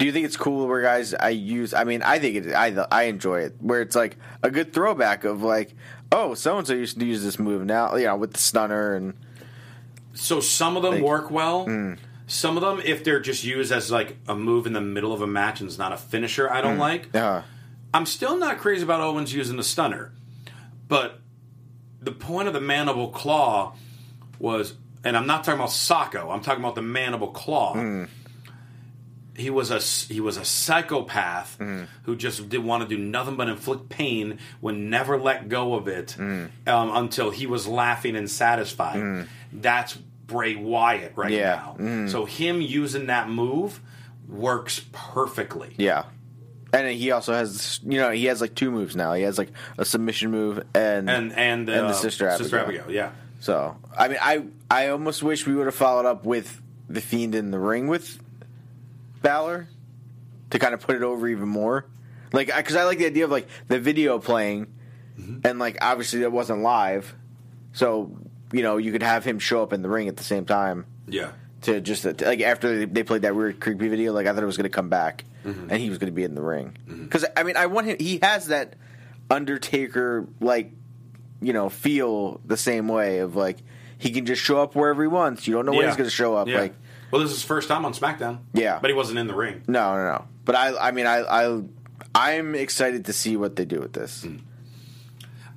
D: Do you think it's cool where guys I use? I mean, I think it. I I enjoy it where it's like a good throwback of like, oh, so and so used to use this move now, you know, with the stunner and
B: So some of them
D: Like-
B: work well.
D: Mm.
B: Some of them, if they're just used as like a move in the middle of a match and it's not a finisher, I don't
D: Mm.
B: like.
D: Yeah.
B: I'm still not crazy about Owens using the stunner, but the point of the mandible claw was, and I'm not talking about Socko. I'm talking about the mandible claw.
D: Mm.
B: He was a he was a psychopath
D: Mm.
B: who just did want to do nothing but inflict pain, would never let go of it
D: Mm.
B: um, until he was laughing and satisfied. That's Bray Wyatt right
D: Yeah.
B: now.
D: Mm.
B: So him using that move works perfectly.
D: yeah. And he also has, you know, he has like two moves now. He has like a submission move and
B: And and,
D: and
B: uh,
D: the sister Abigail.
B: Sister Abigail, yeah.
D: So I mean, I I almost wish we would have followed up with the Fiend in the ring with Balor to kind of put it over even more. Like, because I like the idea of like the video playing,
B: Mm-hmm.
D: and like obviously it wasn't live, so you know you could have him show up in the ring at the same time.
B: Yeah.
D: To just like after they- played that weird creepy video, like I thought it was going to come back
B: Mhm.
D: and he was going to be in the ring.
B: Mm-hmm.
D: Because I mean, I want him. He has that Undertaker like you know feel the same way of like he can just show up wherever he wants. You don't know when he's going to show up.
B: Yeah.
D: Like
B: well, this is his first time on SmackDown.
D: Yeah.
B: but he wasn't in the ring.
D: no, no, no. But I, I mean, I, I, I'm excited to see what they do with this.
B: Mm.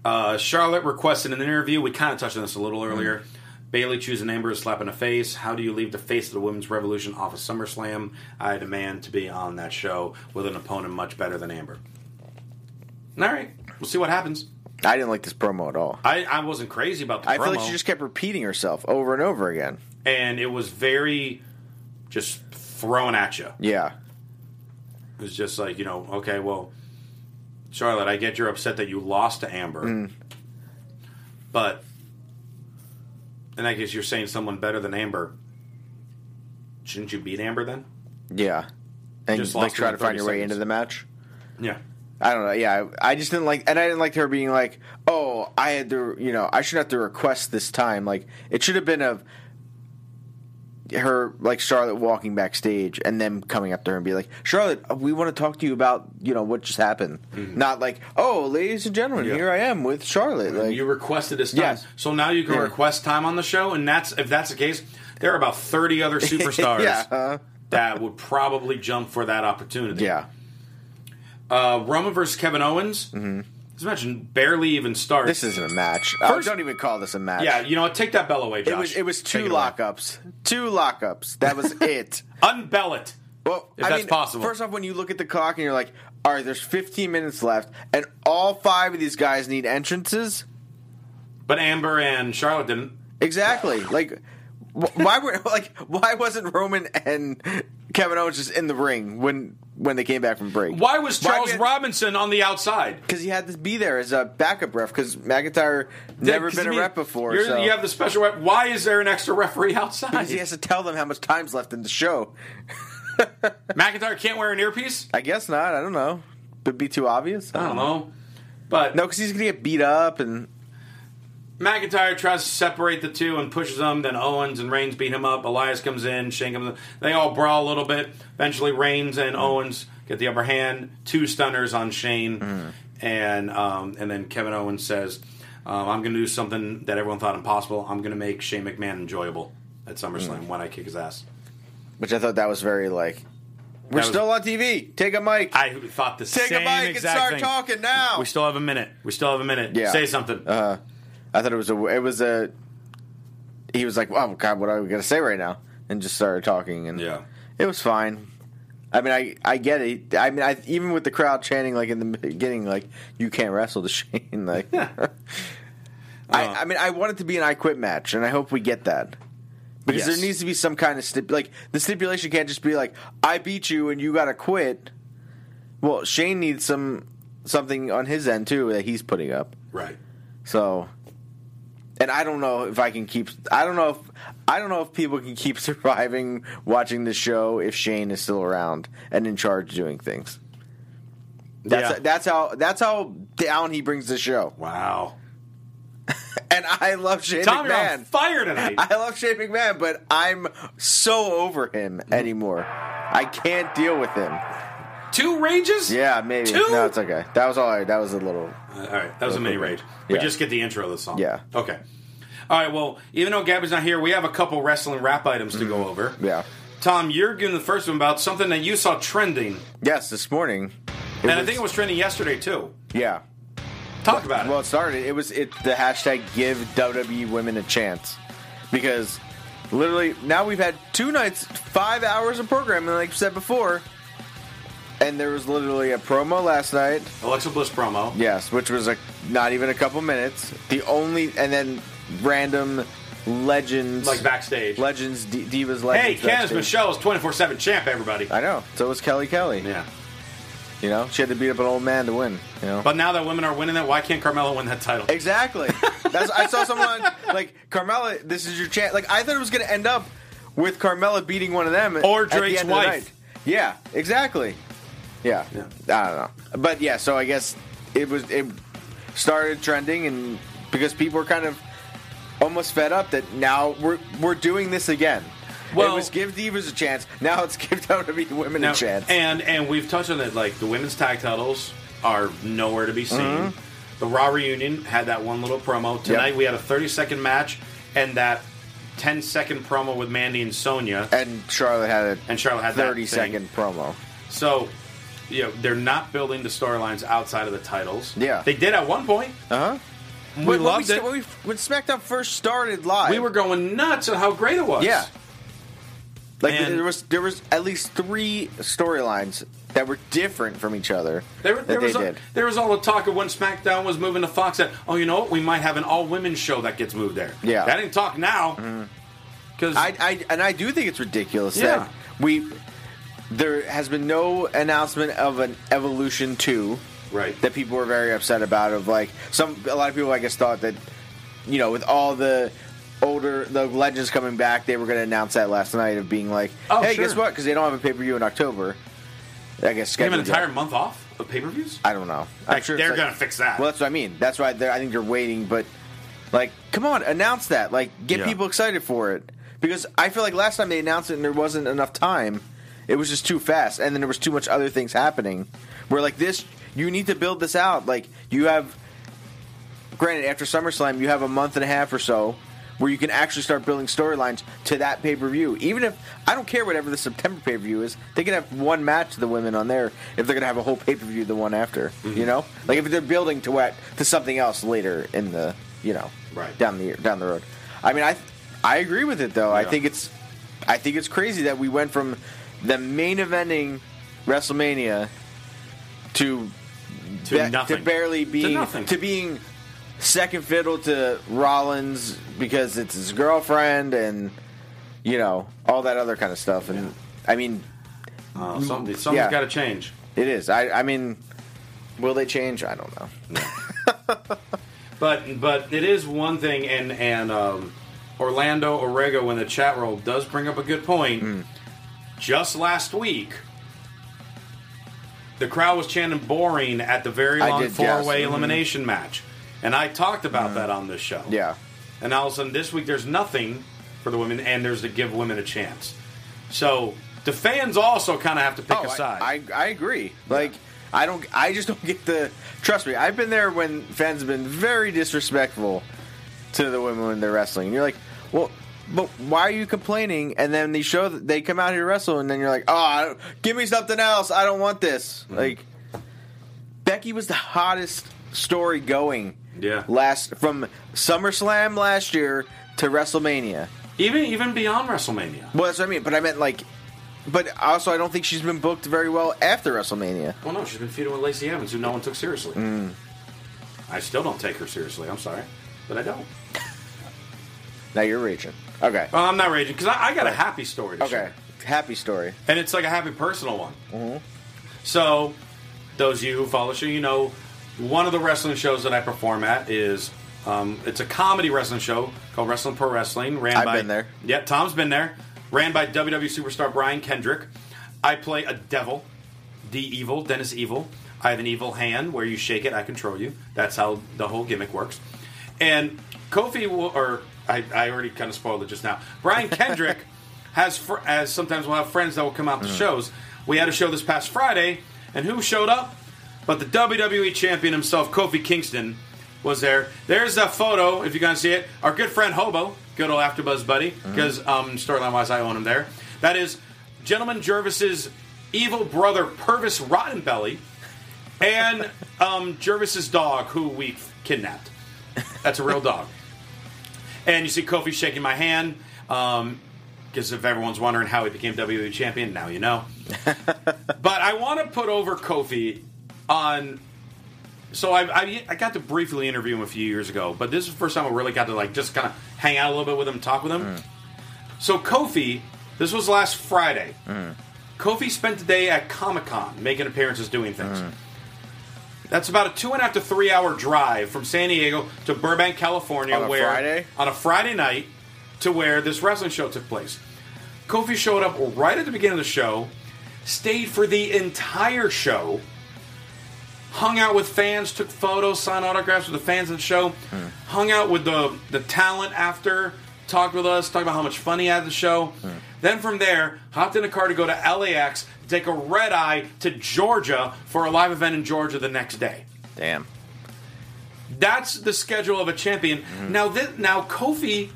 B: Uh, Charlotte requested an interview. We kind of touched on this a little earlier.
D: Mm.
B: Bayley choosing Ember a slap in the face. How do you leave the face of the women's revolution off of SummerSlam? I demand to be on that show with an opponent much better than Ember. All right, we'll see what happens.
D: I didn't like this promo at all.
B: I, I wasn't crazy about the
D: I
B: promo,
D: feel like she just kept repeating herself over and over again.
B: And it was very just thrown at you.
D: Yeah,
B: It was just like, you know, okay, well, Charlotte, I get you're upset that you lost to Ember.
D: Mm.
B: But and I guess you're saying someone better than Ember. Shouldn't you beat Ember then?
D: yeah, and
B: Just
D: like try to find
B: 30
D: your way into the match.
B: Yeah.
D: I don't know. Yeah, I, I just didn't like, and I didn't like her being like, "Oh, I had to," you know, I should have to request this time. Like, it should have been a her like Charlotte walking backstage and them coming up to her and be like, "Charlotte, we want to talk to you about you know what just happened." Not like, "Oh, ladies and gentlemen,
B: Mm-hmm. Yeah.
D: here I am with Charlotte." Like,
B: you requested this time.
D: Yes.
B: So now you can
D: Yeah.
B: request time on the show, and that's if that's the case, there are about 30 other superstars
D: Yeah, uh.
B: that would probably jump for that opportunity.
D: yeah,
B: Uh, Roman versus Kevin Owens. Mm-hmm. Match barely even starts.
D: this isn't a match. Oh,
B: First-
D: don't even call this a match.
B: Yeah, you know what? Take that bell away, Josh.
D: it was it was two
B: Take away.
D: lockups, two lockups. That was it.
B: Unbell it.
D: Well,
B: If
D: I
B: that's
D: mean,
B: possible.
D: First off, when you look at the clock and you're like, all right, there's 15 minutes left, and all five of these guys need entrances.
B: But Ember and Charlotte didn't.
D: Exactly. Like, wh- why were like why wasn't Roman and Kevin Owens just in the ring when when they came back from break?
B: Why was Charles
D: we-
B: Robinson on the outside?
D: Because he had to be there as a backup ref. Because McIntyre never
B: Yeah,
D: been
B: I
D: a
B: mean,
D: rep before. So.
B: You have the special rep. Why is there an extra referee outside?
D: because he has to tell them how much time's left in the show.
B: McIntyre can't wear an earpiece.
D: I guess not. I don't know. Would be too obvious.
B: I don't know. But
D: no, because he's gonna get beat up and
B: McIntyre tries to separate the two and pushes them. Then Owens and Reigns beat him up. Elias comes in, Shane comes in. They all brawl a little bit. Eventually, Reigns and Owens get the upper hand. Two stunners on Shane, and um, and then Kevin Owens says, um, "I'm going to do something that everyone thought impossible. I'm going to make Shane McMahon enjoyable at SummerSlam when I kick his ass."
D: Which I thought that was very like. We're
B: was-
D: still on TV. Take a mic.
B: I thought the
D: Take
B: same Take
D: a mic and start
B: thing.
D: talking now.
B: We still have a minute. We still have a minute.
D: Yeah.
B: Say something.
D: Uh, I thought it was a. It was a. He was like, "Oh God, what are we gonna say right now?" And just started talking, and
B: yeah,
D: it was fine. I mean, I I get it. I mean, I even with the crowd chanting like in the beginning, like "You can't wrestle to Shane." Like, I oh. I mean, I want it to be an I Quit match, and I hope we get that. Because
B: Yes.
D: there needs to be some kind of stip- like the stipulation can't just be like I beat you and you got to quit. Well, Shane needs some something on his end too that he's putting up.
B: Right.
D: So, and I don't know if I can keep. I don't know if I don't know if people can keep surviving watching the show if Shane is still around and in charge doing things. That's
B: Yeah.
D: that's how that's how down he brings the show.
B: Wow.
D: and I love Shane
B: Tom, you're
D: McMahon.
B: on fire tonight.
D: I love Shane McMahon, but I'm so over him mm-hmm. anymore. I can't deal with him.
B: Two rages?
D: Yeah, maybe.
B: Two?
D: No, it's okay. That was all right. That was a little.
B: Uh, all right, that was a mini rage. We
D: Yeah.
B: just get the intro of the song.
D: Yeah.
B: Okay. All right. Well, even though Gabby's not here, we have a couple wrestling rap items to
D: Mm-hmm.
B: go over.
D: Yeah.
B: Tom, you're giving the first one about something that you saw trending,
D: Yes, this morning.
B: And I think it was trending yesterday too.
D: Yeah.
B: Talk about it.
D: Well, it started. It was it the hashtag Give WWE Women a Chance because literally now we've had two nights, five hours of programming, like I said before, and there was literally a promo last night.
B: Alexa Bliss promo.
D: Yes, which was a not even a couple minutes. The only and then random legends
B: Like backstage.
D: legends, D- divas,
B: Hey,
D: legends.
B: Candice
D: backstage.
B: Michelle's 24 7 champ, everybody.
D: I know. So was Kelly Kelly.
B: Yeah.
D: You know, she had to beat up an old man to win. You know.
B: But now that women are winning that, why can't Carmella win that title?
D: Exactly. That's I saw someone like Carmella. This is your chance. Like I thought it was going to end up with Carmella beating one of them,
B: Or
D: at the
B: Drake's
D: the
B: wife.
D: night. Yeah, exactly. Yeah. I don't know, but yeah. So I guess it was it started trending, and because people were kind of almost fed up that now we're we're doing this again.
B: Well-
D: it was give divas a chance. Now it's give WWE women
B: Now,
D: a chance.
B: And and we've touched on it. Like the women's tag titles are nowhere to be seen.
D: Mhm.
B: The Raw reunion had that one little promo. Tonight we had a 30 second match and that 10 second promo with Mandy and Sonya.
D: And Charlotte had a
B: and Charlotte had that
D: 30
B: thing.
D: second promo.
B: So, you know, they're not building the storylines outside of the titles.
D: Yeah.
B: they did at one point.
D: Uh huh.
B: We
D: when,
B: loved
D: when
B: it.
D: When, we, when SmackDown first started live,
B: We were going nuts at how great it was.
D: Yeah. Like
B: And-
D: there was there was at least three storylines that were different from each other
B: There,
D: that
B: there
D: they
B: was
D: did.
B: there was all the talk of when SmackDown was moving to Fox that oh you know what we might have an all women's show that gets moved there.
D: Yeah. Mm-hmm.
B: that ain't talk now. Because
D: I, I and I do think it's ridiculous
B: Yeah.
D: that we there has been no announcement of an Evolution two.
B: Right.
D: That people were very upset about. Of like some a lot of people I guess thought that you know with all the older the legends coming back they were going to announce that last night of being like
B: Oh,
D: hey
B: sure.
D: guess what because they don't have a pay per view in October. I guess
B: they have an entire month off of pay per views.
D: I don't know. I'm sure
B: they're
D: like-
B: gonna fix that.
D: Well, that's what I mean. That's why I think they're waiting. But like, come on, announce that. Like, get
B: Yeah.
D: people excited for it. Because I feel like last time they announced it and there wasn't enough time. It was just too fast, and then there was too much other things happening. Where like this, you need to build this out. Like you have, granted, after SummerSlam, you have a month and a half or so where you can actually start building storylines to that pay per view. Even if I don't care whatever the September pay per view is, they can have one match to the women on there if they're gonna have a whole pay per view the one after.
B: Mm-hmm.
D: You know, like if they're building to what to something else later in the you know
B: Right.
D: down the down the road. I mean, I I agree with it though. I think it's I think it's crazy that we went from the main eventing WrestleMania to
B: To
D: ba-
B: nothing.
D: to barely being
B: nothing.
D: to being second fiddle to Rollins because it's his girlfriend and you know all that other kind of stuff. And I mean,
B: Uh, something, something's
D: Yeah.
B: got to change.
D: it is. I I mean, will they change? I don't know.
B: But but it is one thing, and and um, Orlando Orego in the chat roll does bring up a good point.
D: Hmm.
B: Just last week, the crowd was chanting "boring" at the very long four way
D: Mhm.
B: elimination match. And I talked about that on this show.
D: Yeah.
B: And all of a sudden, this week, there's nothing for the women, and there's to give women a chance. So the fans also kind of have to pick
D: Oh,
B: a
D: I-
B: side.
D: I, I agree. Like I don't. I just don't get the. Trust me, I've been there when fans have been very disrespectful to the women when they're wrestling. And you're like, well, but why are you complaining? And then they show that they come out here to wrestle, and then you're like, oh, give me something else. I don't want this.
B: Mm-hmm.
D: Like Becky was the hottest story going.
B: Yeah.
D: Last from SummerSlam last year to WrestleMania.
B: even even beyond WrestleMania.
D: Well, that's what I mean. But I meant like. But also, I don't think she's been booked very well after WrestleMania.
B: Well, no, she's been feuding with Lacey Evans, who no one took seriously.
D: Mm.
B: I still don't take her seriously. I'm sorry, but I don't.
D: Now you're raging. Okay.
B: Well, I'm not raging because I, I got a happy story to
D: Okay.
B: share.
D: Happy story.
B: and it's like a happy personal one.
D: Mm-hmm.
B: So, those of you who follow the show, you know, one of the wrestling shows that I perform at is um, it's a comedy wrestling show called Wrestling Pro Wrestling. Ran
D: I've
B: by,
D: been there.
B: Yeah, Tom's been there. Ran by WWE superstar Brian Kendrick. I play a devil, the evil Dennis Evil. I have an evil hand where you shake it, I control you. That's how the whole gimmick works. And Kofi, or I, I already kind of spoiled it just now. Brian Kendrick has, fr- as sometimes we'll have friends that will come out to shows. We had a show this past Friday, and who showed up? But the WWE champion himself, Kofi Kingston, was there. There's a photo, if you guys see it. Our good friend Hobo, good old AfterBuzz buddy, because um, storyline wise, I own him there. That is Gentleman Jervis's evil brother, Purvis Rottenbelly, and um, Jervis's dog, who we kidnapped. That's a real dog. And you see Kofi shaking my hand. Um, because if everyone's wondering how he became WWE champion, now you know. but I want to put over Kofi on. So I, I, I got to briefly interview him a few years ago, but this is the first time I really got to like just kind of hang out a little bit with him, talk with him. Mm. So Kofi, this was last Friday. Mm. Kofi spent the day at Comic Con making appearances, doing things. Mm. That's about a two and a half to three hour drive from San Diego to Burbank, California,
D: On a
B: where
D: Friday?
B: on a Friday night to where this wrestling show took place. Kofi showed up right at the beginning of the show, stayed for the entire show, hung out with fans, took photos, signed autographs with the fans of the show, hmm. hung out with the the talent after, talked with us, talked about how much fun he had at the show. Hmm. Then from there, hopped in a car to go to LAX to take a red eye to Georgia for a live event in Georgia the next day.
D: Damn.
B: That's the schedule of a champion. Mm-hmm. Now, this, now Kofi,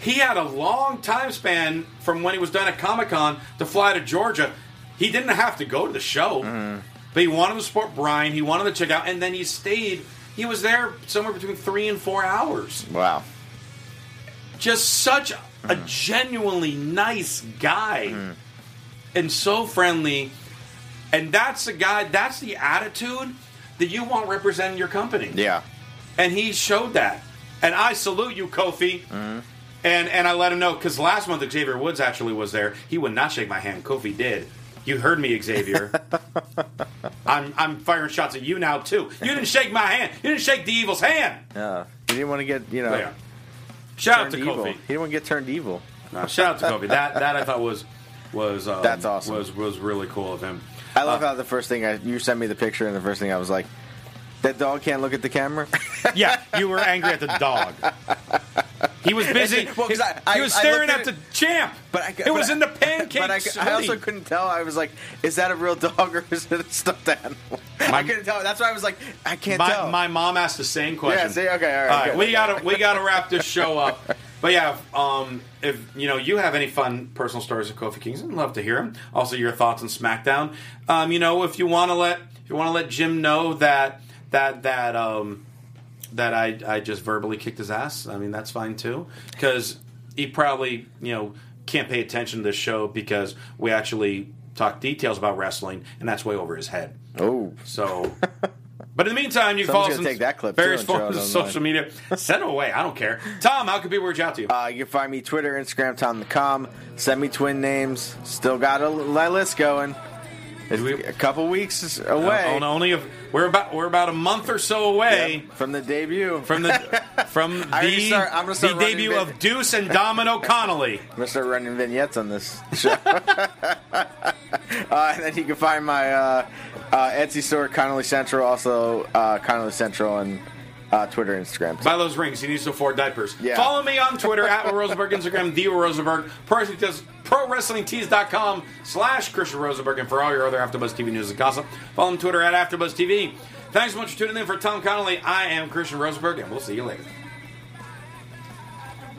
B: he had a long time span from when he was done at Comic Con to fly to Georgia. He didn't have to go to the show, mm-hmm. but he wanted to support Brian. He wanted to check out, and then he stayed. He was there somewhere between three and four hours.
D: Wow.
B: Just such a genuinely nice guy, and so friendly. And that's the guy. That's the attitude that you want representing your company
D: Yeah.
B: and he showed that. And I salute you, Kofi.
D: Mm-hmm.
B: And and I let him know because last month Xavier Woods actually was there. He would not shake my hand. Kofi did. You heard me, Xavier. I'm I'm firing shots at you now too. You didn't shake my hand. You didn't shake the evil's hand.
D: Yeah. He didn't want to get you know.
B: Yeah. Shout out to
D: evil.
B: Kofi.
D: He didn't get turned evil.
B: No, shout out to Kofi. That that I thought was was um,
D: That's awesome.
B: Was was really cool of him.
D: I love how the first thing I, you sent me the picture, and the first thing I was like, "That dog can't look at the camera."
B: Yeah, you were angry at the dog. He was busy.
D: Well, 'cause I-
B: he was
D: I- I
B: staring at
D: at
B: the champ.
D: But I,
B: it was in the pancake.
D: But I, I also couldn't tell. I was like, "Is that a real dog or is it a stuffed animal?" I couldn't tell. That's why I was like, "I can't
B: my,
D: tell."
B: My mom asked the same question.
D: Yeah, see? Okay, all right,
B: All right, we gotta we gotta wrap this show up. But yeah, um, if you know you have any fun personal stories of Kofi Kingston, love to hear them. Also, your thoughts on SmackDown. Um, you know, if you want to let if you want to let Jim know that that that um, that I I just verbally kicked his ass. I mean, that's fine too because he probably you know can't pay attention to this show because we actually talk details about wrestling, and that's way over his head.
D: Oh,
B: so. But in the meantime, you can follow us
D: take that clip,
B: various
D: too, and throw
B: forms of social media. Send them away. I don't care. Tom, how can people reach out to you?
D: Uh, you can find me Twitter, Instagram, Tom.com. Send me twin names. Still got a list going. It's a couple weeks away.
B: No, only if we're about we're about a month or so away
D: from the debut.
B: From the from the,
D: start- I'm start
B: the debut
D: vi-
B: of Deuce and Domino Connolly.
D: I'm gonna start running vignettes on this show. uh, and then you can find my uh, uh, Etsy store, Connolly Central, also uh, Connolly Central, and Uh, Twitter, Instagram.
B: Buy those rings. He needs to afford diapers.
D: Yeah.
B: Follow me on Twitter at Will Rosenberg, Instagram the Will Rosenberg, Pro Wrestling Tees- ProWrestlingTees.com slash Christian Rosenberg, and for all your other AfterBuzz TV news and gossip, follow him on Twitter at AfterBuzz TV. Thanks so much for tuning in. For Tom Connolly, I am Christian Rosenberg, and we'll see you later.